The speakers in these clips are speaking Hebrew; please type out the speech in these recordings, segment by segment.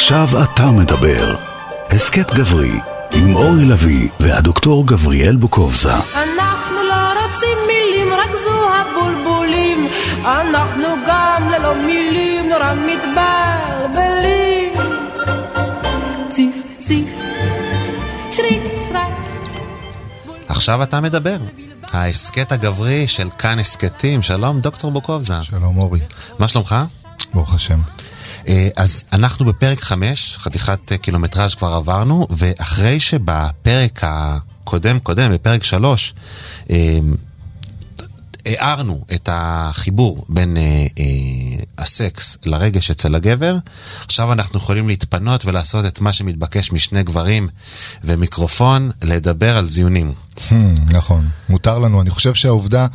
עכשיו אתה מדבר. הסכת גברי, עם אורי לביא והדוקטור גבריאל בוקובזה. אנחנו לא רוצים מילים, רק זו הבולבולים. אנחנו גם ללא מילים נורא מתבלבלים. ציף ציף, שריק שרק. עכשיו אתה מדבר. ההסכת הגברי של כאן הסכתים. שלום, דוקטור בוקובזה. שלום אורי, מה שלומך? ברוך השם. אה, אז אנחנו בפרק 5, חתיכת אה, קילומטראז' כבר עברנו, ואחרי שבפרק הקודם קודם, בפרק 3, הארנו את החיבור בין אה, אה, הסקס לרגש אצל הגבר, עכשיו אנחנו יכולים להתפנות ולעשות את מה שמתבקש משני גברים ומיקרופון, לדבר על זיונים. Hmm, נכון, מותר לנו. אני חושב שהעובדה,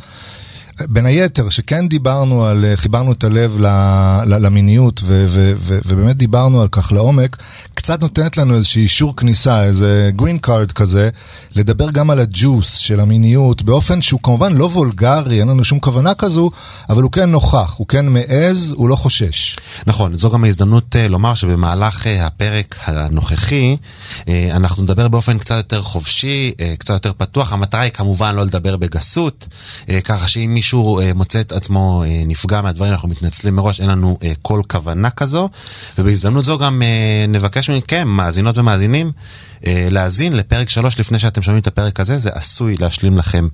בין היתר, שכן דיברנו על, אה, חיברנו את הלב למיניות, ו- ו- ו- ובאמת דיברנו על כך לעומק, קצת נותנת לנו איזשהו אישור כניסה, איזה green card כזה, לדבר גם על הג'וס של המיניות, באופן שהוא כמובן לא וולגרי, אין לנו שום כוונה כזו, אבל הוא כן נוכח, הוא כן מעז, הוא לא חושש. נכון, זו גם ההזדמנות אה, לומר שבמהלך אה, הפרק הנוכחי אנחנו נדבר באופן קצת יותר חופשי, קצת יותר פתוח. המטרה היא כמובן לא לדבר בגסות, ככה שאם מישהו אה, מוצא את עצמו אה, נפגע מהדברים, אנחנו מתנצלים מראש, אין לנו אה, כל כוונה כזו. ובהזדמנות זו גם אה, נבקש מכם, מאזינות ומאזינים, אה, להאזין לפרק 3 לפני שאתם שומעים את הפרק הזה, זה עשוי להשלים לכם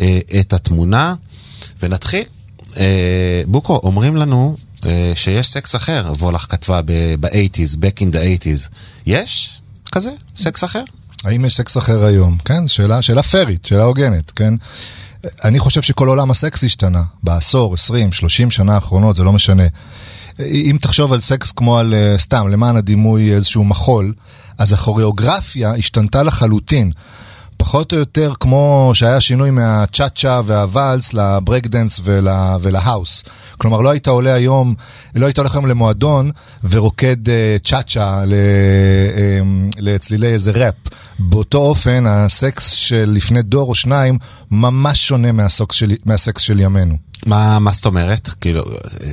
אה, את התמונה. ונתחיל. אה, בוקו, אומרים לנו אה, שיש סקס אחר, וולך כתבה ב-80's, back in the 80's. יש כזה? סקס אחר? האם יש סקס אחר היום? כן, שאלה, שאלה פיירית, שאלה הוגנת, כן? אני חושב שכל עולם הסקס השתנה בעשור, 20, 30 שנה האחרונות, זה לא משנה. אם תחשוב על סקס כמו על, אה, סתם, למען הדימוי איזשהו מחול, אז הכוריאוגרפיה השתנתה לחלוטין. פחות או יותר כמו שהיה שינוי מהצ'אצ'ה והוואלס ל break dance ול, ולה house. כלומר, לא היית עולה היום, לא היית הולך היום למועדון ורוקד אה, צ'אצ'ה ל, אה, לצלילי איזה ראפ. באותו אופן, הסקס של לפני דור או שניים ממש שונה מהסקס של, מהסקס של ימינו. מה, מה זאת אומרת? כאילו,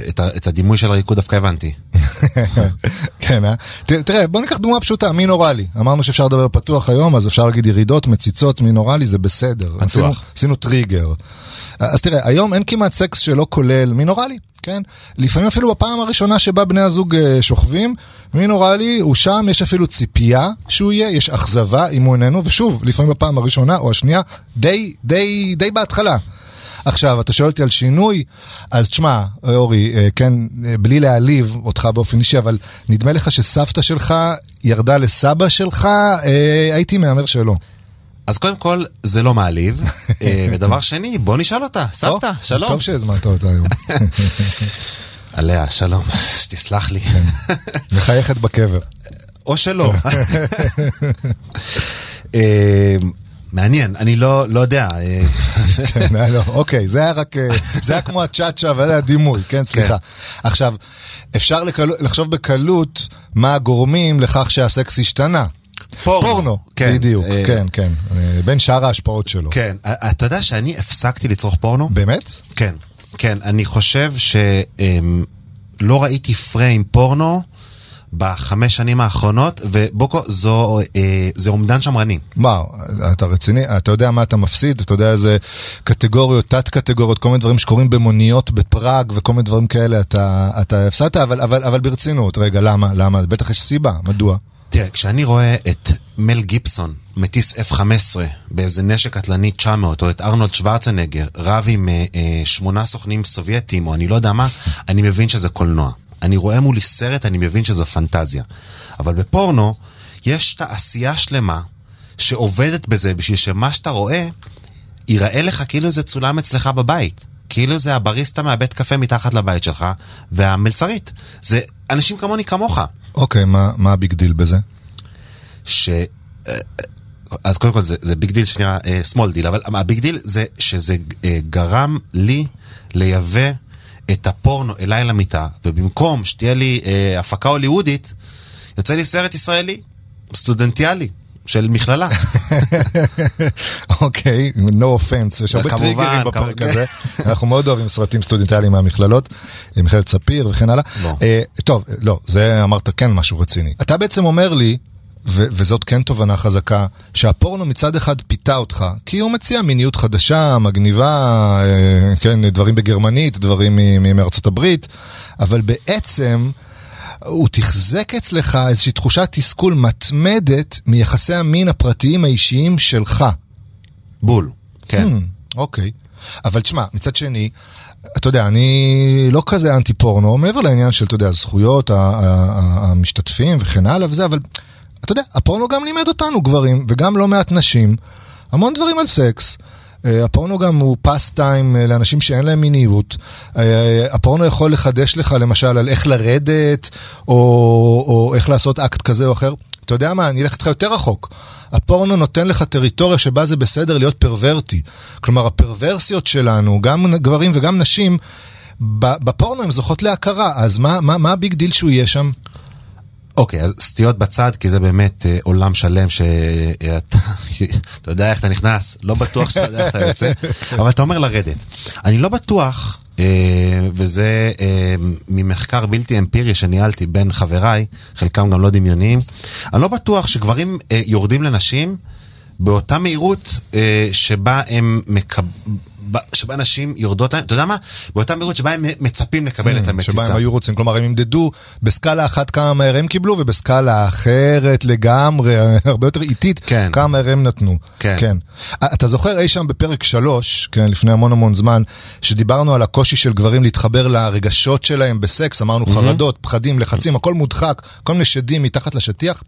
את, את הדימוי של הריקוד דווקא הבנתי. כן, אה? ת- תראה, בוא ניקח דוגמה פשוטה, מין אוראלי. אמרנו שאפשר לדבר פתוח היום, אז אפשר להגיד ירידות, מציצות, מין אוראלי, זה בסדר. פתוח. עשינו, עשינו טריגר. אז תראה, היום אין כמעט סקס שלא כולל מין אוראלי, כן? לפעמים אפילו בפעם הראשונה שבה בני הזוג אה, שוכבים, מין אוראלי, הוא שם, יש אפילו ציפייה שהוא יהיה, יש אכזבה אם הוא איננו, ושוב, לפעמים בפעם הראשונה או השנייה, די, די, די בהתחלה. עכשיו, אתה שואל אותי על שינוי, אז תשמע, אורי, אה, כן, אה, בלי להעליב אותך באופן אישי, אבל נדמה לך שסבתא שלך ירדה לסבא שלך, אה, הייתי מהמר שלא. אז קודם כל, זה לא מעליב. אה, ודבר שני, בוא נשאל אותה. סבתא, שלום. טוב שהזמנת אותה היום. עליה, שלום. שתסלח לי. מחייכת בקבר. או שלא. מעניין, אני לא, לא יודע. אה, כן, לא, אוקיי, זה היה רק, אה, זה היה כמו הצ'אצ'ה וזה הדימוי, כן, סליחה. עכשיו, אפשר לקל- לחשוב בקלות מה הגורמים לכך שהסקס השתנה. פורנו. פורנו, כן, בדיוק, אה, כן, כן, בין שאר ההשפעות שלו. כן, אתה יודע שאני הפסקתי לצרוך פורנו? באמת? כן, כן, אני חושב שלא ראיתי פריים פורנו בחמש שנים האחרונות, ובוקו, זו, אה, זה אומדן שמרני. וואו, אתה רציני, אתה יודע מה אתה מפסיד, אתה יודע איזה קטגוריות, תת קטגוריות, כל מיני דברים שקורים במוניות בפראג וכל מיני דברים כאלה, אתה, אתה הפסדת, אבל, אבל, אבל ברצינות, רגע, למה? למה? בטח יש סיבה, מדוע? תראה, כשאני רואה את מל גיבסון מטיס F-15 באיזה נשק קטלני 900, או את ארנולד שוורצנגר רב עם אה, אה, שמונה סוכנים סובייטים, או אני לא יודע מה, אני מבין שזה קולנוע. אני רואה מולי סרט, אני מבין שזו פנטזיה. אבל בפורנו, יש תעשייה שלמה שעובדת בזה בשביל שמה שאתה רואה, ייראה לך כאילו זה צולם אצלך בבית. כאילו זה הבריסטה מהבית קפה מתחת לבית שלך, והמלצרית. זה אנשים כמוני כמוך. אוקיי, מה, מה ה big deal בזה? ש... אה, אז קודם כל זה, זה big deal אה, small deal, אבל ה big deal זה שזה אה, גרם לי לייבא את הפורנו אליי למיטה, ובמקום שתהיה לי אה, הפקה הוליוודית, יוצא לי סרט ישראלי, סטודנטיאלי. של מכללה. אוקיי, no offense, יש הרבה טריגרים בפרק. הזה. אנחנו מאוד אוהבים סרטים סטודנטיאליים מהמכללות, מכללת ספיר וכן הלאה. לא. אה, טוב, לא, זה אמרת כן משהו רציני. אתה בעצם אומר לי, ו- וזאת כן תובנה חזקה, שהפורנו מצד אחד פיתה אותך, כי הוא מציע מיניות חדשה, מגניבה, אה, כן, דברים בגרמנית, דברים מארצות הברית, אבל בעצם... הוא תחזק אצלך איזושהי תחושת תסכול מתמדת מיחסי המין הפרטיים האישיים שלך. בול. כן. Hmm, אוקיי. אבל תשמע, מצד שני, אתה יודע, אני לא כזה אנטי פורנו, מעבר לעניין של, אתה יודע, זכויות המשתתפים וכן הלאה וזה, אבל אתה יודע, הפורנו גם לימד אותנו גברים, וגם לא מעט נשים, המון דברים על סקס. אה, הפורנו גם הוא פס טיים לאנשים שאין להם מיניות. אה, הפורנו יכול לחדש לך למשל על איך לרדת, או, או איך לעשות אקט כזה או אחר. אתה יודע מה, אני אלך איתך יותר רחוק. הפורנו נותן לך טריטוריה שבה זה בסדר להיות פרוורטי. כלומר, הפרוורסיות שלנו, גם גברים וגם נשים, בפורנו הן זוכות להכרה, אז מה, מה, מה ה big deal שהוא יהיה שם? אוקיי, אז סטיות בצד, כי זה באמת אה, עולם שלם שאתה אתה יודע איך אתה נכנס, לא בטוח שאתה יודע איך אתה יוצא, אבל אתה אומר לרדת. אני לא בטוח, אה, וזה אה, ממחקר בלתי אמפירי שניהלתי בין חבריי, חלקם גם לא דמיוניים, אני לא בטוח שגברים אה, יורדים לנשים באותה מהירות אה, שבה הם מקב... שבה נשים יורדות להם, אתה יודע מה? באותה מהירות שבה הם מצפים לקבל את המציצה. שבה הם היו רוצים, כלומר הם ימדדו בסקאלה אחת כמה מהר הם קיבלו ובסקאלה אחרת לגמרי, הרבה יותר איטית, כן. כמה מהר הם נתנו. כן. כן. אתה זוכר אי שם בפרק שלוש, כן, לפני המון המון זמן, שדיברנו על הקושי של גברים להתחבר לרגשות שלהם בסקס, אמרנו חרדות, פחדים, לחצים, הכל מודחק, כל מיני שדים מתחת לשטיח.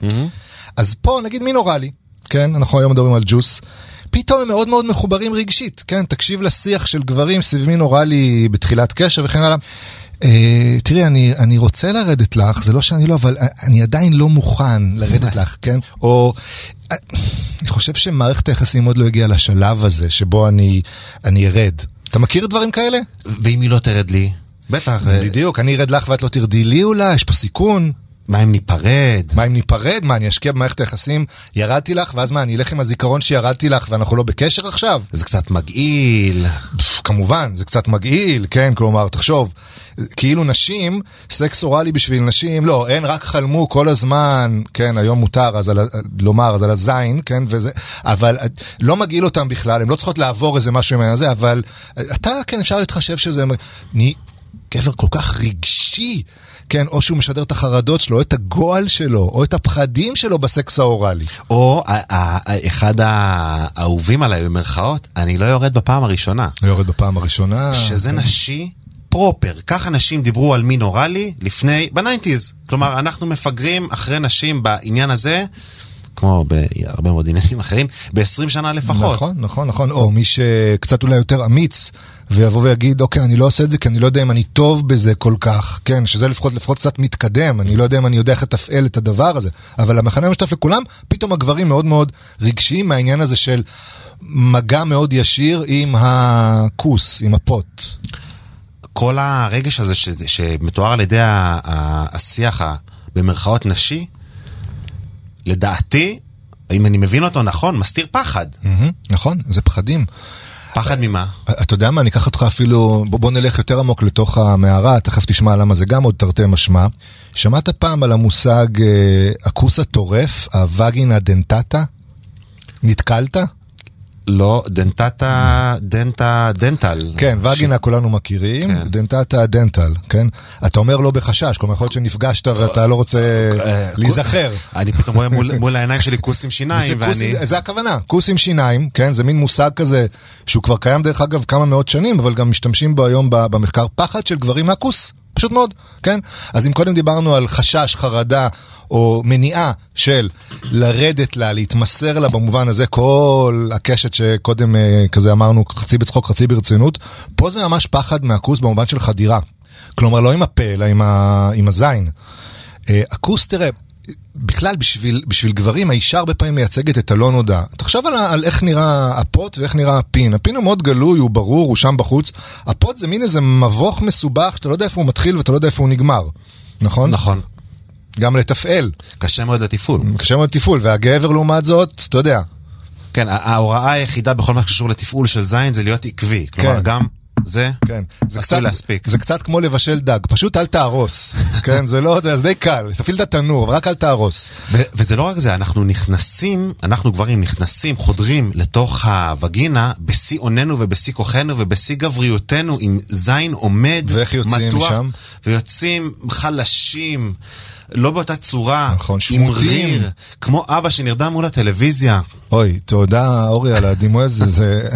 אז פה נגיד מין אוראלי, כן, אנחנו היום מדברים על ג'וס. פתאום הם מאוד מאוד מחוברים רגשית, כן? תקשיב לשיח של גברים סביב מין אוראלי בתחילת קשר וכן הלאה. אה, תראי, אני, אני רוצה לרדת לך, זה לא שאני לא, אבל אני עדיין לא מוכן לרדת לך, כן? או... אני חושב שמערכת היחסים עוד לא הגיעה לשלב הזה שבו אני, אני ארד. אתה מכיר דברים כאלה? ואם היא לא תרד לי? בטח. בדיוק, אני ארד לך ואת לא תרדי לי אולי, יש פה סיכון. מה אם ניפרד? מה אם ניפרד? מה, אני אשקיע במערכת היחסים? ירדתי לך, ואז מה, אני אלך עם הזיכרון שירדתי לך ואנחנו לא בקשר עכשיו? זה קצת מגעיל. כמובן, זה קצת מגעיל, כן, כלומר, תחשוב, כאילו נשים, סקס אוראלי בשביל נשים, לא, הן רק חלמו כל הזמן, כן, היום מותר אז על, לומר, אז על הזין, כן, וזה, אבל אה, לא מגעיל אותם בכלל, הן לא צריכות לעבור איזה משהו ממנו זה, אבל אה, אתה, כן, אפשר להתחשב שזה, אני גבר כל כך רגשי. כן, או שהוא משדר את החרדות שלו, או את הגועל שלו, או את הפחדים שלו בסקס האוראלי. או אחד האהובים עליי במרכאות, אני לא יורד בפעם הראשונה. הוא יורד בפעם הראשונה. שזה נשי proper. ככה נשים דיברו על מין אוראלי לפני, ב nineties. כלומר, אנחנו מפגרים אחרי נשים בעניין הזה, כמו בהרבה מאוד עניינים אחרים, ב-20 שנה לפחות. נכון, נכון, נכון. או מי שקצת אולי יותר אמיץ, ויבוא ויגיד, אוקיי, אני לא עושה את זה כי אני לא יודע אם אני טוב בזה כל כך. כן, שזה לפחות, לפחות קצת מתקדם, אני לא יודע אם אני יודע איך לתפעל את הדבר הזה. אבל המכנה המשותף לכולם, פתאום הגברים מאוד מאוד רגשיים מהעניין הזה של מגע מאוד ישיר עם הכוס, עם הפוט. כל הרגש הזה ש, שמתואר על ידי ה, ה, השיח ה, במרכאות נשי, לדעתי, אם אני מבין אותו נכון, מסתיר פחד. נכון, זה פחדים. פחד ממה? אתה יודע מה, אני אקח אותך אפילו, בוא, בוא נלך יותר עמוק לתוך המערה, תכף תשמע למה זה גם עוד תרתי משמע. שמעת פעם על המושג אה, הכוס הטורף, הווגינה דנטטה? נתקלת? לא, דנטטה, דנטה, דנטל. כן, וגינה כולנו מכירים, כן. דנטטה דנטל, כן? אתה אומר לא בחשש, כלומר יכול להיות שנפגשת ואתה לא רוצה אה, להיזכר. אני פתאום רואה מול, העיניים שלי כוס עם שיניים, ואני... זה הכוונה, כוס עם שיניים, כן? זה מין מושג כזה שהוא כבר קיים דרך אגב כמה מאות שנים, אבל גם משתמשים בו היום במחקר פחד של גברים מהכוס, פשוט מאוד, כן? אז אם קודם דיברנו על חשש, חרדה או מניעה של לרדת לה, להתמסר לה במובן הזה, כל הקשת שקודם אה, כזה אמרנו חצי בצחוק, חצי ברצינות, פה זה ממש פחד מהכוס במובן של חדירה. כלומר, לא עם הפה, אלא עם, ה... עם הזין. אה, הכוס, תראה, בכלל, בשביל, בשביל גברים, האישה הרבה פעמים מייצגת את הלא נודע. תחשוב על, על איך נראה הפוט ואיך נראה הפין. הפין הוא מאוד גלוי, הוא ברור, הוא שם בחוץ. הפוט זה מין איזה מבוך מסובך שאתה לא יודע איפה הוא מתחיל ואתה לא יודע איפה הוא נגמר. נכון? נכון. גם לתפעל. קשה מאוד לתפעול. קשה מאוד תפעול, והגבר לעומת זאת, אתה יודע, כן, ההוראה היחידה בכל מה שקשור לתפעול של זין זה להיות עקבי. כלומר, כן. גם זה כן. זה עשוי קצת- להספיק. זה קצת כמו לבשל דג, פשוט אל תהרוס. כן, זה לא, זה די קל, תפעיל את התנור, אבל רק אל תהרוס. ו- וזה לא רק זה, אנחנו נכנסים, אנחנו גברים נכנסים, חודרים לתוך הווגינה בשיא אוננו ובשיא כוחנו ובשיא גבריותנו עם זין עומד, ואיך יוצאים מתוח, משם? ויוצאים חלשים, לא באותה צורה, נכון, עם. ריר, כמו אבא שנרדם מול הטלוויזיה. אוי, תודה אורי על הדימוי הזה, זה...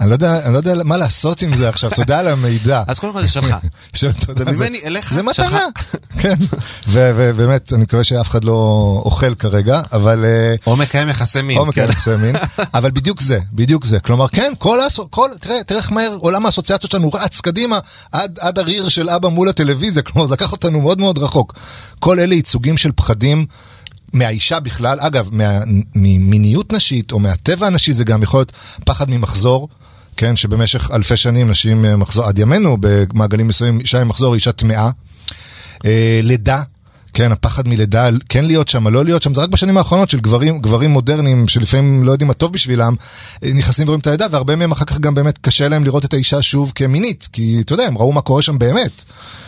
אני לא יודע, אני לא יודע מה לעשות עם זה עכשיו, תודה על המידע. אז קודם כל זה שלך. זה ממני אליך, זה. מתנה, כן. ו- ובאמת, אני מקווה שאף אחד לא אוכל כרגע, אבל... אה, או מקיים יחסי מין. עומק כן. היחסי מין, אבל בדיוק זה, בדיוק זה. כלומר, כן, כל, כל תראה, תראה איך מהר עולם האסוציאציות שלנו רץ קדימה עד, עד הריר של אבא מול הטלוויזיה, כלומר, זה לקח אותנו מאוד מאוד רחוק. כל אלה ייצוגים של פחדים. מהאישה בכלל, אגב, מה- ממיניות נשית או מהטבע הנשי זה גם יכול להיות פחד ממחזור, כן, שבמשך אלפי שנים נשים אה, מחזור, עד ימינו במעגלים מסוימים, אישה עם מחזור היא אישה טמאה. אה, לידה, כן, הפחד מלידה, כן להיות שם, לא להיות שם, זה רק בשנים האחרונות של גברים, גברים מודרניים שלפעמים לא יודעים מה טוב בשבילם, אה, נכנסים ורואים את הלידה, והרבה מהם אחר כך גם באמת קשה להם לראות את האישה שוב כמינית, כי אתה יודע, הם ראו מה קורה שם באמת.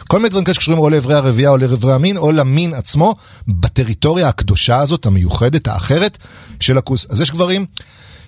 כל מיני דברים כאלה שקשורים או לאיברי הרבייה או לאיברי המין, או למין עצמו, בטריטוריה הקדושה הזאת, המיוחדת, האחרת, של הכוס. אז יש גברים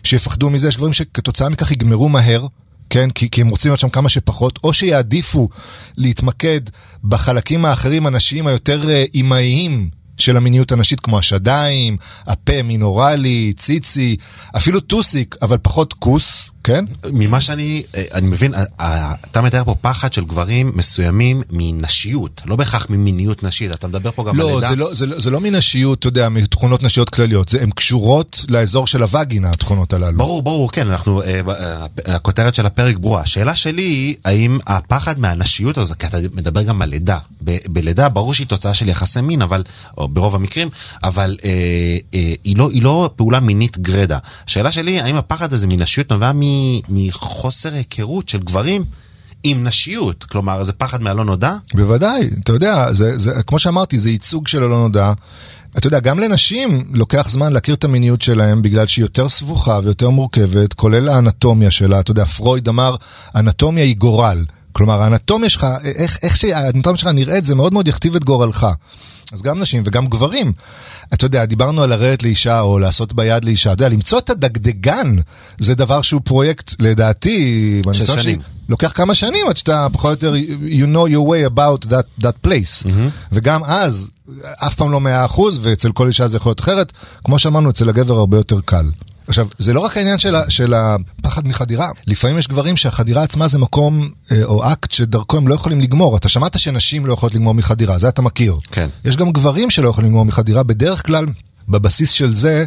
שיפחדו מזה, יש גברים שכתוצאה מכך יגמרו מהר, כן, כי, כי הם רוצים להיות שם כמה שפחות, או שיעדיפו להתמקד בחלקים האחרים הנשיים היותר אה, אימהיים של המיניות הנשית, כמו השדיים, הפה מינורלי, ציצי, אפילו טוסיק, אבל פחות כוס, כן? ממה שאני אה, אני מבין, אה, אה, אתה מתאר פה פחד של גברים מסוימים מנשיות, לא בהכרח ממיניות נשית, אתה מדבר פה גם על לא, לידה. זה לא, זה, לא, זה לא מנשיות, אתה יודע, מתכונות נשיות כלליות, זה, הן קשורות לאזור של הווגינה, התכונות הללו. ברור, ברור, כן, אנחנו, אה, אה, הכותרת של הפרק ברורה. השאלה שלי היא, האם הפחד מהנשיות הזו, כי אתה מדבר גם על לידה. ב- בלידה ברור שהיא תוצאה של יחסי מין, אבל, או ברוב המקרים, אבל אה, אה, היא, לא, היא לא פעולה מינית גרידא. השאלה שלי, האם הפחד הזה מנשיות נובע מ- מחוסר היכרות של גברים עם נשיות? כלומר, זה פחד מהלא נודע? בוודאי, אתה יודע, זה, זה, כמו שאמרתי, זה ייצוג של הלא נודע. אתה יודע, גם לנשים לוקח זמן להכיר את המיניות שלהם בגלל שהיא יותר סבוכה ויותר מורכבת, כולל האנטומיה שלה. אתה יודע, פרויד אמר, אנטומיה היא גורל. כלומר, האנטומיה שלך, איך, איך שהאנטומיה שלך נראית, זה מאוד מאוד יכתיב את גורלך. אז גם נשים וגם גברים. אתה יודע, דיברנו על לרדת לאישה או לעשות ביד לאישה. אתה יודע, למצוא את הדגדגן זה דבר שהוא פרויקט, לדעתי, בניסיון שנים. לוקח כמה שנים עד שאתה פחות או יותר, you know your way about that, that place. Mm-hmm. וגם אז, אף פעם לא מאה אחוז, ואצל כל אישה זה יכול להיות אחרת. כמו שאמרנו, אצל הגבר הרבה יותר קל. עכשיו, זה לא רק העניין של, ה, של הפחד מחדירה, לפעמים יש גברים שהחדירה עצמה זה מקום אה, או אקט שדרכו הם לא יכולים לגמור. אתה שמעת שנשים לא יכולות לגמור מחדירה, זה אתה מכיר. כן. יש גם גברים שלא יכולים לגמור מחדירה, בדרך כלל בבסיס של זה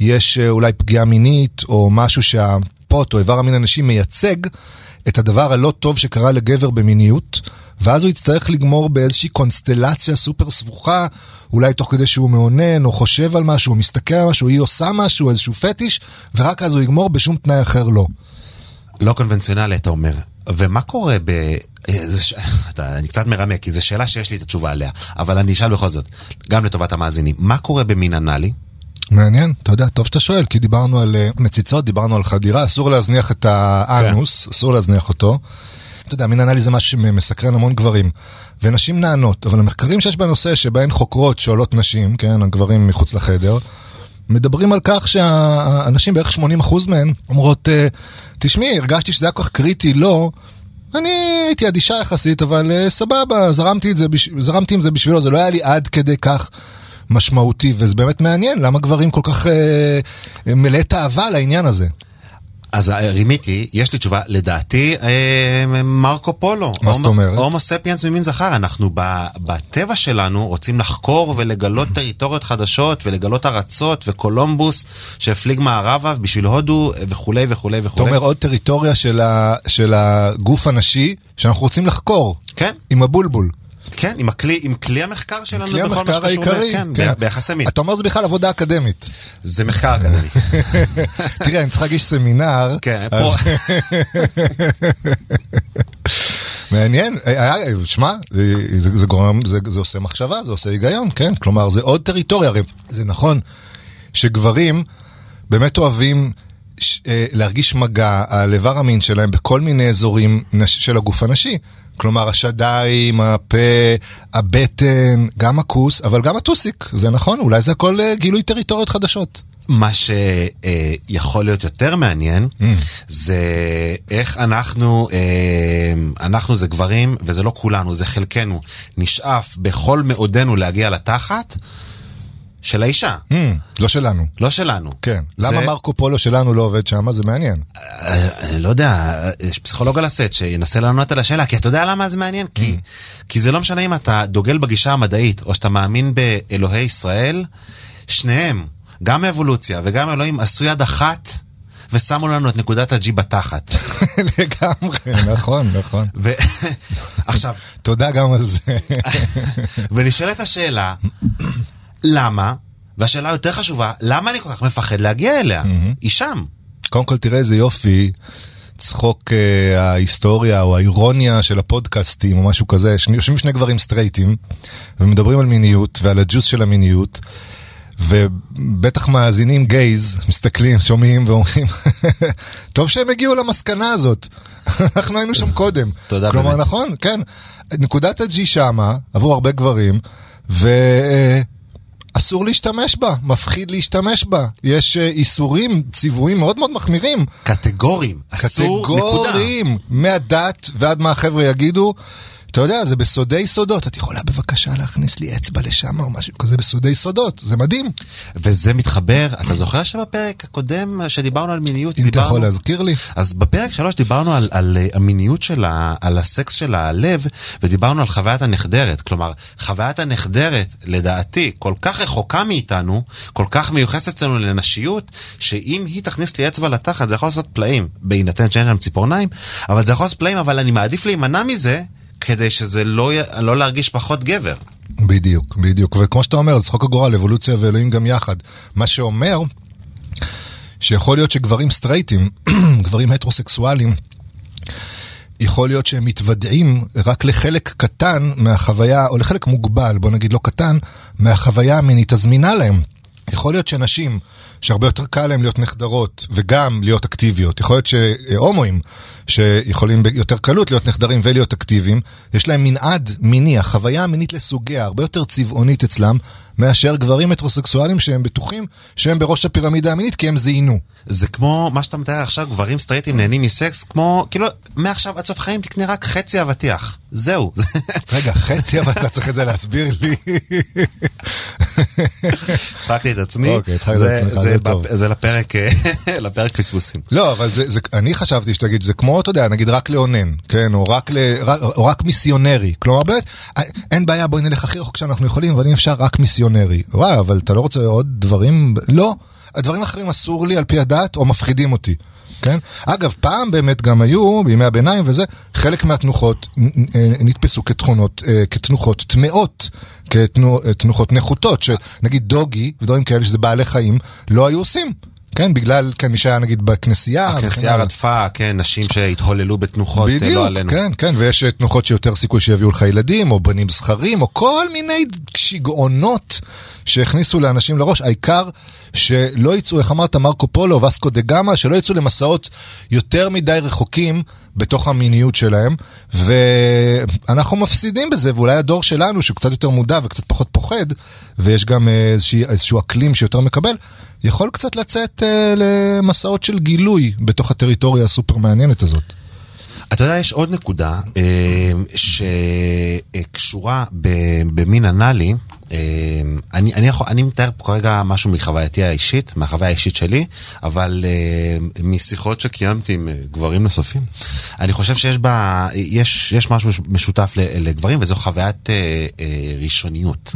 יש אה, אולי פגיעה מינית או משהו שהפוט או איבר המין הנשי מייצג את הדבר הלא טוב שקרה לגבר במיניות, ואז הוא יצטרך לגמור באיזושהי קונסטלציה סופר סבוכה, אולי תוך כדי שהוא מאונן או חושב על משהו, או מסתכל על משהו, היא עושה משהו, איזשהו פטיש, ורק אז הוא יגמור, בשום תנאי אחר לא. לא קונבנציונלי, אתה אומר. ומה קורה ב... ש... אתה, אני קצת מרמה, כי זו שאלה שיש לי את התשובה עליה, אבל אני אשאל בכל זאת, גם לטובת המאזינים. מה קורה במין אנאלי? מעניין, אתה יודע, טוב שאתה שואל, כי דיברנו על אה, מציצות, דיברנו על חדירה, אסור להזניח את האנוס, אסור להזניח אותו. אתה יודע, מין אנאלי זה משהו שמסקרן המון גברים, ונשים נענות, אבל המחקרים שיש בנושא, שבהן חוקרות שואלות נשים, כן, הגברים מחוץ לחדר, מדברים על כך שהנשים, בערך 80% מהן, אומרות, אה, תשמעי, הרגשתי שזה היה כל כך קריטי, לא, אני הייתי אדישה יחסית, אבל אה, סבבה, זרמתי, זה, זרמתי עם זה בשבילו, זה לא היה לי עד כדי כך משמעותי, וזה באמת מעניין, למה גברים כל כך אה, מלאי תאווה לעניין הזה. אז אה, רימיתי, יש לי תשובה, לדעתי, אה, מרקו פולו. מה זאת אומרת? הומו ספיאנס ממין זכר, אנחנו ב, בטבע שלנו רוצים לחקור ולגלות טריטוריות חדשות ולגלות ארצות וקולומבוס שהפליג מערבה בשביל הודו אה, וכולי וכולי אתה וכולי. אומר עוד טריטוריה של, ה, של הגוף הנשי שאנחנו רוצים לחקור, כן, עם הבולבול. כן, עם הכלי, עם כלי המחקר שלנו כלי בכל מה המחקר שקשור, העיקרי. כן, ב- ביחסי מין. אתה אומר זה בכלל עבודה אקדמית. זה מחקר אקדמי. תראה, אני צריך להגיש סמינר. כן, אז- פה, מעניין, אה, אה, שמע, זה, זה, זה גורם, זה, זה עושה מחשבה, זה עושה היגיון, כן? כלומר, זה עוד טריטוריה, הרי זה נכון שגברים באמת אוהבים אה, להרגיש מגע על איבר המין שלהם בכל מיני אזורים של הגוף הנשי. כלומר, השדיים, הפה, הבטן, גם הכוס, אבל גם הטוסיק, זה נכון, אולי זה הכל אה, גילוי טריטוריות חדשות. מה שיכול להיות יותר מעניין Mm. זה איך אנחנו, אה, אנחנו זה גברים וזה לא כולנו, זה חלקנו, נשאף בכל מאודנו להגיע לתחת של האישה, Mm, לא שלנו. לא שלנו. כן. זה- למה מרקו פולו שלנו לא עובד שם? זה מעניין. אה, אני לא יודע, יש פסיכולוג על הסט שינסה לענות על השאלה, כי אתה יודע למה זה מעניין? כי, כי זה לא משנה אם אתה דוגל בגישה המדעית, או שאתה מאמין באלוהי ישראל, שניהם, גם האבולוציה וגם אלוהים עשו יד אחת ושמו לנו את נקודת הג'י בתחת. לגמרי, נכון, נכון. עכשיו, תודה גם על זה. ונשאלת השאלה, למה? והשאלה היותר חשובה, למה אני כל כך מפחד להגיע אליה? היא שם. קודם כל תראה איזה יופי, צחוק אה, ההיסטוריה או האירוניה של הפודקאסטים או משהו כזה, שני, יושבים שני גברים סטרייטים ומדברים על מיניות ועל הג'וס של המיניות. ובטח מאזינים גייז, מסתכלים, שומעים ואומרים, טוב שהם הגיעו למסקנה הזאת, אנחנו היינו שם קודם. תודה כלומר, באמת. נכון, כן, נקודת הג'י שמה, עבור הרבה גברים, ואסור להשתמש בה, מפחיד להשתמש בה. יש אה, איסורים, ציוויים מאוד מאוד מחמירים. קטגורים, אסור, נקודה. קטגוריים, מהדת ועד מה החבר'ה יגידו. אתה יודע, זה בסודי סודות. את יכולה בבקשה להכניס לי אצבע לשם או משהו כזה בסודי סודות, זה מדהים. וזה מתחבר, אתה זוכר שבפרק הקודם שדיברנו על מיניות, אם אתה דיברנו... יכול להזכיר לי. אז בפרק שלוש דיברנו על, על אה, המיניות של ה... על הסקס של הלב, ודיברנו על חוויית הנחדרת. כלומר, חוויית הנחדרת, לדעתי, כל כך רחוקה מאיתנו, כל כך מיוחסת אצלנו לנשיות, שאם היא תכניס לי אצבע לתחת, זה יכול לעשות פלאים, בהינתן שאין שם ציפורניים, אבל זה יכול לעשות פלאים, אבל אני מעדיף להימנע מזה, כדי שזה לא. לא להרגיש פחות גבר. בדיוק, בדיוק. וכמו שאתה אומר, זה צחוק הגורל, אבולוציה ואלוהים גם יחד. מה שאומר שיכול להיות שגברים סטרייטים, גברים הטרוסקסואלים, יכול להיות שהם מתוודעים רק לחלק קטן מהחוויה, או לחלק מוגבל, בוא נגיד לא קטן, מהחוויה המינית הזמינה להם. יכול להיות שנשים, שהרבה יותר קל להם להיות נחדרות וגם להיות אקטיביות, יכול להיות שהומואים שיכולים ביותר קלות להיות נחדרים ולהיות אקטיביים, יש להם מנעד מיני, החוויה המינית לסוגיה הרבה יותר צבעונית אצלם, מאשר גברים הטרוסקסואלים שהם בטוחים שהם בראש הפירמידה המינית כי הם זיינו. זה כמו מה שאתה מתאר עכשיו, גברים סטרייטים נהנים מסקס, כמו, כאילו, מעכשיו עד סוף החיים תקנה רק חצי אבטיח. זהו. רגע, חצי אבל אתה צריך את זה להסביר לי. הצחקתי את עצמי. אוקיי, הצחקת את זה- עצמך, זה טוב. לפרק, אה, לפרק פספוסים. לא, אבל זה, אני חשבתי שתגיד, זה כמו, אתה יודע, נגיד רק לאונן, כן, או רק, ל, או רק מיסיונרי. כלומר, באמת, אין בעיה, בואי נלך הכי רחוק שאנחנו יכולים, אבל אם אפשר, רק מיסיונרי. וואי, אבל אתה לא רוצה עוד דברים? לא. הדברים האחרים אסור לי על פי הדת, או מפחידים אותי. כן? אגב, פעם באמת גם היו, בימי הביניים וזה, חלק מהתנוחות נ- נתפסו כתכונות, אה, כתנוחות טמאות, כתנוחות נחותות, שנגיד דוגי ודברים כאלה שזה בעלי חיים, לא היו עושים. כן, בגלל, כן, מי שהיה נגיד בכנסייה. הכנסייה. רדפה, כן, נשים שהתהוללו בתנוחות, אה, בדיוק, לא עלינו. כן, כן, ויש אה, תנוחות שיותר סיכוי שיביאו לך ילדים, או בנים זכרים, או כל מיני שיגעונות שהכניסו לאנשים לראש. העיקר שלא יצאו, איך אמרת, מרקו פולו, וסקו דה גמא, שלא יצאו למסעות יותר מדי רחוקים בתוך המיניות שלהם, ואנחנו מפסידים בזה, ואולי הדור שלנו, שהוא קצת יותר מודע וקצת פחות פוחד, ויש גם אה, איזושהי- איזשהו אקלים שיותר מקבל, יכול קצת לצאת אה, למסעות של גילוי בתוך הטריטוריה הסופר מעניינת הזאת. אתה יודע, יש עוד נקודה אה, שקשורה במין אנאלי. אה, אני, אני, יכול, אני מתאר פה כרגע משהו מחווייתי האישית, מהחוויה האישית שלי, אבל אה, משיחות שקיימתי עם אה, גברים נוספים, אני חושב שיש בה, יש, יש משהו משותף לגברים, וזו חוויית אה, אה, ראשוניות.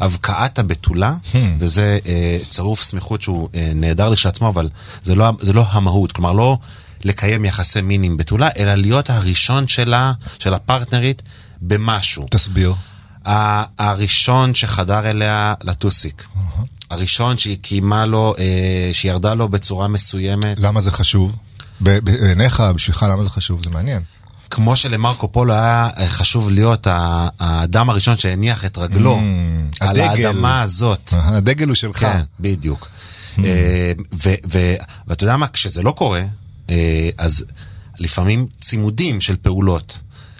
הבקעת הבתולה, וזה אה, צירוף סמיכות שהוא אה, נהדר לשעצמו, אבל זה לא, זה לא המהות, כלומר לא... לקיים יחסי מין עם בתולה, אלא להיות הראשון שלה, של הפרטנרית, במשהו. תסביר. הראשון שחדר אליה לטוסיק. הראשון שהיא קיימה לו, אה, שירדה לו בצורה מסוימת. למה זה חשוב? בעיניך, בשבילך, למה זה חשוב? זה מעניין. כמו שלמרקו פולו היה אה, חשוב להיות האדם הראשון שהניח את רגלו Mm, על הדגל. האדמה הזאת. אה, הדגל הוא שלך. כן, בדיוק. אה, ו- ו- ואתה יודע מה, כשזה לא קורה, אה, אז לפעמים צימודים של פעולות.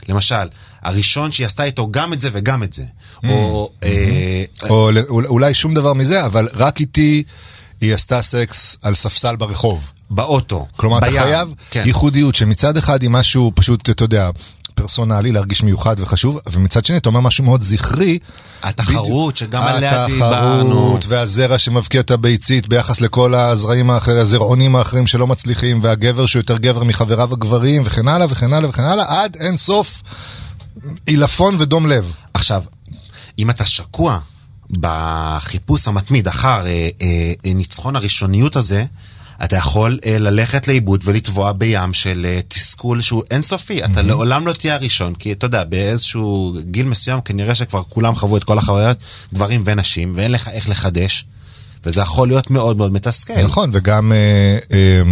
למשל, הראשון שהיא עשתה איתו גם את זה וגם את זה. או... אה, או לא- אולי שום דבר מזה, אבל רק איתי היא עשתה סקס על ספסל ברחוב. באוטו, כלומר, אתה בים. חייב כן. ייחודיות, שמצד אחד היא משהו פשוט, אתה יודע, פרסונלי, להרגיש מיוחד וחשוב, ומצד שני אתה אומר משהו מאוד זכרי. התחרות שגם עליה דיברנו. התחרות והזרע שמבקיע את הביצית ביחס לכל הזרעים האחרים, הזרעונים האחרים שלא מצליחים, והגבר שהוא יותר גבר מחבריו הגברים, וכן הלאה וכן הלאה וכן הלאה, עד אין סוף עילפון ודום לב. עכשיו, אם אתה שקוע בחיפוש המתמיד אחר אה, אה, ניצחון הראשוניות הזה, אתה יכול אה, ללכת לאיבוד ולטבוע בים של אה, תסכול שהוא אינסופי. אתה לעולם לא תהיה הראשון, כי אתה יודע, באיזשהו גיל מסוים כנראה שכבר כולם חוו את כל החוויות, גברים ונשים, ואין לך איך לחדש, וזה יכול להיות מאוד מאוד מתסכל. נכון, וגם אה, אה,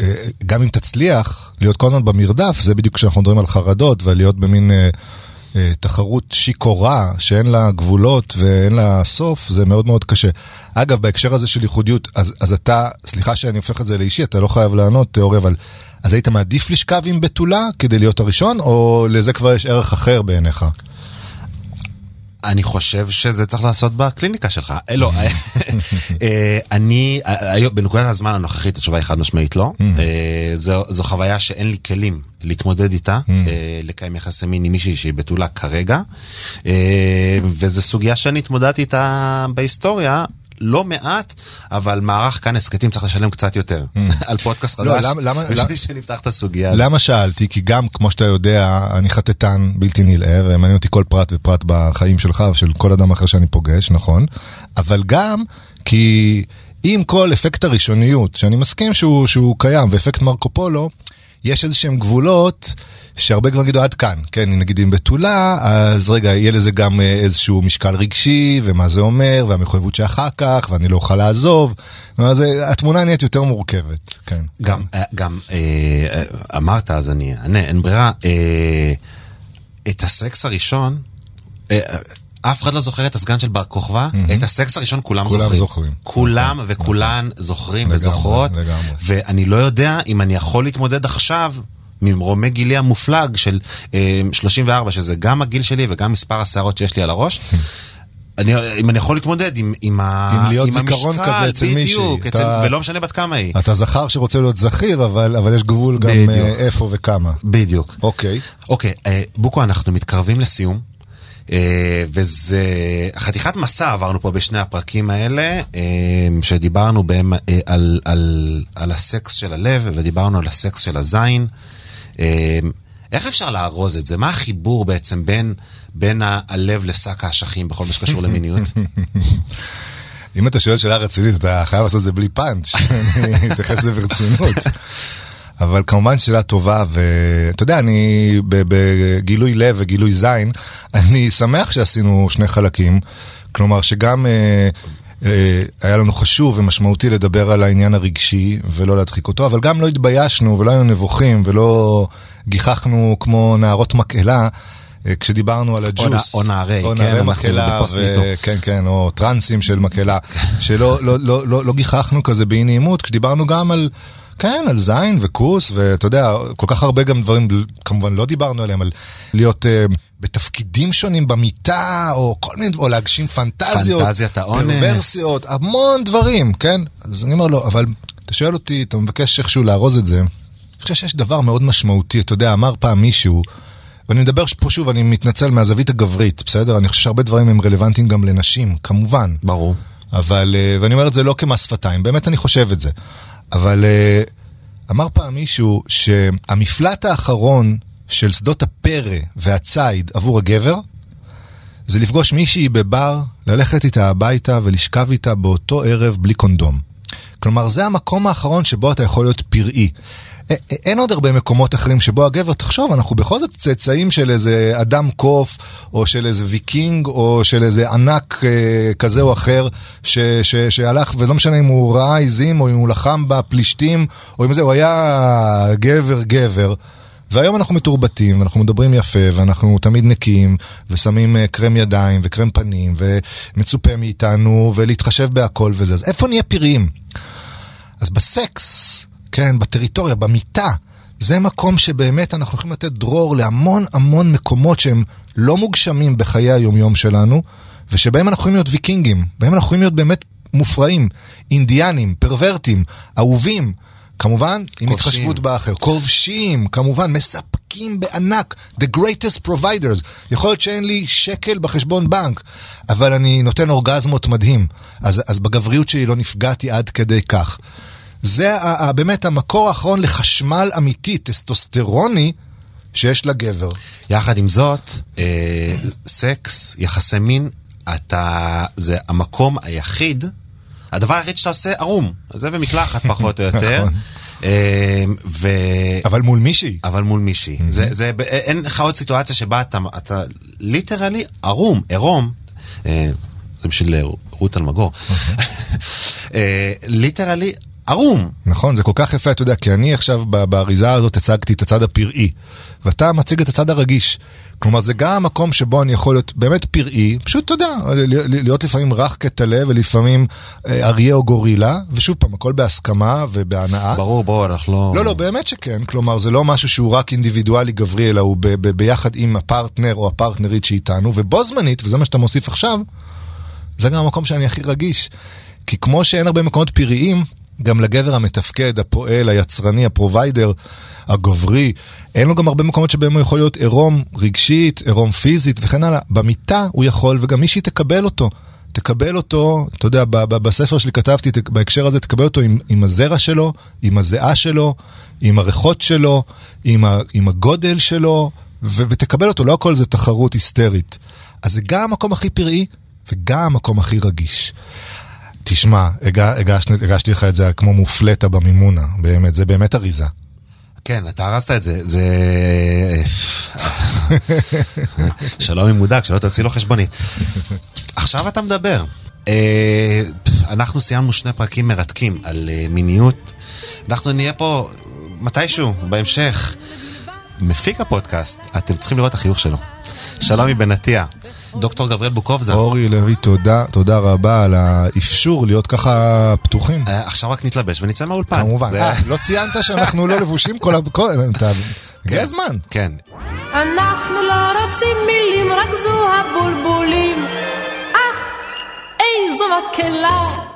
אה, גם אם תצליח להיות כל הזמן במרדף, זה בדיוק כשאנחנו מדברים על חרדות ועל להיות במין תחרות שיכורה שאין לה גבולות ואין לה סוף, זה מאוד מאוד קשה. אגב, בהקשר הזה של ייחודיות, אז, אז אתה, סליחה שאני הופך את זה לאישי, אתה לא חייב לענות, תיאוריה, אבל אז היית מעדיף לשכב עם בתולה כדי להיות הראשון, או לזה כבר יש ערך אחר בעיניך? אני חושב שזה צריך לעשות בקליניקה שלך. אה, לא, אה, אני, אה, בנקודת הזמן הנוכחית התשובה היא חד משמעית לא. אה, זו, זו חוויה שאין לי כלים להתמודד איתה, אה, לקיים יחסי מין עם מישהי שהיא בתולה כרגע. וזו סוגיה שאני התמודדתי איתה בהיסטוריה. לא מעט, אבל מערך כאן הסכתים צריך לשלם קצת יותר על פודקאסט לא, חדש, למה- למה- בשביל למה- שנפתח את הסוגיה. למה שאלתי? כי גם, כמו שאתה יודע, אני חטטן בלתי נלאה, ומעניין אותי כל פרט ופרט בחיים שלך ושל כל אדם אחר שאני פוגש, נכון? אבל גם כי עם כל אפקט הראשוניות, שאני מסכים שהוא, שהוא קיים, ואפקט מרקו פולו, יש איזה שהם גבולות שהרבה כבר יגידו עד כאן, כן, נגיד אם בתולה, אז רגע, יהיה לזה גם אה, איזשהו משקל רגשי, ומה זה אומר, והמחויבות שאחר כך, ואני לא אוכל לעזוב, אז אה, התמונה נהיית יותר מורכבת, כן. גם, אה, גם אה, אמרת, אז אני אענה, אין ברירה. אה, את הסקס הראשון, אף אחד לא זוכר את הסגן של בר כוכבא, את הסקס הראשון כולם כולם זוכרים. זוכרים. כולם וכולן זוכרים לגמרי, וזוכרות, לגמרי. ואני לא יודע אם אני יכול להתמודד עכשיו. ממרומי גילי המופלג של אה, 34, שזה גם הגיל שלי וגם מספר השערות שיש לי על הראש. אני, אם אני יכול להתמודד עם, עם, ה, עם להיות עם זיכרון המשקל, כזה אצל מישהי. בדיוק, אתה- אצל, ולא משנה בת כמה היא. אתה זכר שרוצה להיות זכיר, אבל, אבל יש גבול גם בדיוק. אה, איפה וכמה. בדיוק. אוקיי. אוקיי, אה, בוקו, אנחנו מתקרבים לסיום. אה, וזה חתיכת מסע עברנו פה בשני הפרקים האלה, אה, שדיברנו בהם אה, על, על, על הסקס של הלב ודיברנו על הסקס של הזין. איך אפשר לארוז את זה? מה החיבור בעצם בין, בין הלב לשק האשכים בכל מה שקשור למיניות? אם אתה שואל שאלה רצינית, אתה חייב לעשות את זה בלי פאנץ', אני אתייחס לזה ברצינות. אבל כמובן שאלה טובה, ואתה יודע, אני בגילוי לב וגילוי זין, אני שמח שעשינו שני חלקים, כלומר שגם אה, אה, היה לנו חשוב ומשמעותי לדבר על העניין הרגשי ולא להדחיק אותו, אבל גם לא התביישנו ולא היינו נבוכים ולא גיחכנו כמו נערות מקהלה. אה, כשדיברנו על הג'וס, או נערי, או כן, נערי מקהלה, ו-. כן, כן, או טרנסים של מקהלה, שלא לא, לא, לא, לא גיחכנו כזה באי נעימות, כשדיברנו גם על, כן, על זין וכוס, ואתה יודע, כל כך הרבה גם דברים, כמובן לא דיברנו עליהם, על להיות uh, בתפקידים שונים במיטה, או כל מיני, או להגשים פנטזיות, פנטזיית האונס. פרוורסיות, המון דברים, כן? אז אני אומר לו, אבל אתה שואל אותי, אתה מבקש איכשהו לארוז את זה, אני חושב שיש דבר מאוד משמעותי, אתה יודע, אמר פעם מישהו, ואני מדבר פה שוב, אני מתנצל מהזווית הגברית, בסדר? אני חושב שהרבה דברים הם רלוונטיים גם לנשים, כמובן. ברור. אבל, אה, ואני אומר את זה לא כמס שפתיים, באמת אני חושב את זה. אבל אה, אמר פעם מישהו שהמפלט האחרון של שדות הפרא והציד עבור הגבר, זה לפגוש מישהי בבר, ללכת איתה הביתה ולשכב איתה באותו ערב בלי קונדום. כלומר, זה המקום האחרון שבו אתה יכול להיות פראי. אין עוד הרבה מקומות אחרים שבו הגבר, תחשוב, אנחנו בכל זאת צאצאים של איזה אדם קוף, או של איזה ויקינג, או של איזה ענק אה, כזה או אחר, ש, ש, שהלך, ולא משנה אם הוא ראה עיזים, או אם הוא לחם בפלישתים, או אם זה, הוא היה גבר גבר. והיום אנחנו מתורבתים, ואנחנו מדברים יפה, ואנחנו תמיד נקיים, ושמים אה, קרם ידיים וקרם פנים, ומצופה מאיתנו, ולהתחשב בהכל וזה. אז איפה נהיה פראיים? אז בסקס, כן, בטריטוריה, במיטה, זה מקום שבאמת אנחנו יכולים לתת דרור להמון המון מקומות שהם לא מוגשמים בחיי היומיום שלנו, ושבהם אנחנו יכולים להיות ויקינגים, בהם אנחנו יכולים להיות באמת מופרעים, אינדיאנים, פרוורטים, אהובים, כמובן, עם כובשים. התחשבות באחר. כובשים, כמובן, מספקים בענק, the greatest providers. יכול להיות שאין לי שקל בחשבון בנק, אבל אני נותן אורגזמות מדהים. אז, אז בגבריות שלי לא נפגעתי עד כדי כך. זה באמת המקור האחרון לחשמל אמיתי, טסטוסטרוני, שיש לגבר. יחד עם זאת, אה, סקס, יחסי מין, אתה, זה המקום היחיד, הדבר היחיד שאתה עושה ערום. זה ומקלחת פחות או יותר. נכון. אה, ו... אבל מול מישהי. אבל מול מישהי. זה, זה, אין לך עוד סיטואציה שבה אתה, אתה literally ערום, עירום. אה, זה בשביל אה, רות אלמגור. אה, literally ערום. נכון, זה כל כך יפה, אתה יודע, כי אני עכשיו באריזה הזאת הצגתי את הצד הפראי, ואתה מציג את הצד הרגיש. כלומר, זה גם המקום שבו אני יכול להיות באמת פראי, פשוט, אתה יודע, ל- להיות לפעמים רך כטלה ולפעמים אה, אריה או גורילה, ושוב פעם, הכל בהסכמה ובהנאה. ברור, ברור, אנחנו לא... לא, לא, באמת שכן. כלומר, זה לא משהו שהוא רק אינדיבידואלי גברי, אלא הוא ב- ב- ביחד עם הפרטנר או הפרטנרית שאיתנו, ובו זמנית, וזה מה שאתה מוסיף עכשיו, זה גם המקום שאני הכי רגיש. כי כמו שאין הרבה מקומות פראיים, גם לגבר המתפקד, הפועל, היצרני, ה provider, הגברי, אין לו גם הרבה מקומות שבהם הוא יכול להיות עירום רגשית, עירום פיזית וכן הלאה. במיטה הוא יכול, וגם מישהי תקבל אותו. תקבל אותו, אתה יודע, בספר שלי כתבתי, בהקשר הזה תקבל אותו עם, עם הזרע שלו, עם הזיעה שלו, עם הריחות שלו, עם, ה, עם הגודל שלו, ו- ותקבל אותו, לא הכל זה תחרות היסטרית. אז זה גם המקום הכי פראי, וגם המקום הכי רגיש. תשמע, הגשתי, הגשתי לך את זה כמו מופלטה במימונה, באמת, זה באמת אריזה. כן, אתה הרסת את זה, זה... שלום עם מודאג, שלא תוציא לו חשבונית. עכשיו אתה מדבר. אה, אנחנו סיימנו שני פרקים מרתקים על אה, מיניות. אנחנו נהיה פה מתישהו, בהמשך. מפיק הפודקאסט, אתם צריכים לראות את החיוך שלו. שלום מבן עטיה. דוקטור גבריאל בוקובזה. אורי לוי, תודה, תודה רבה על האפשור להיות ככה פתוחים. אה, עכשיו רק נתלבש ונצא מהאולפן. כמובן. זה- אה, לא ציינת שאנחנו לא לבושים כל ה... כל- אתה- הגיע הזמן. כן. אנחנו לא רוצים מילים, רק זו הבולבולים. אך, איזו מקהלה.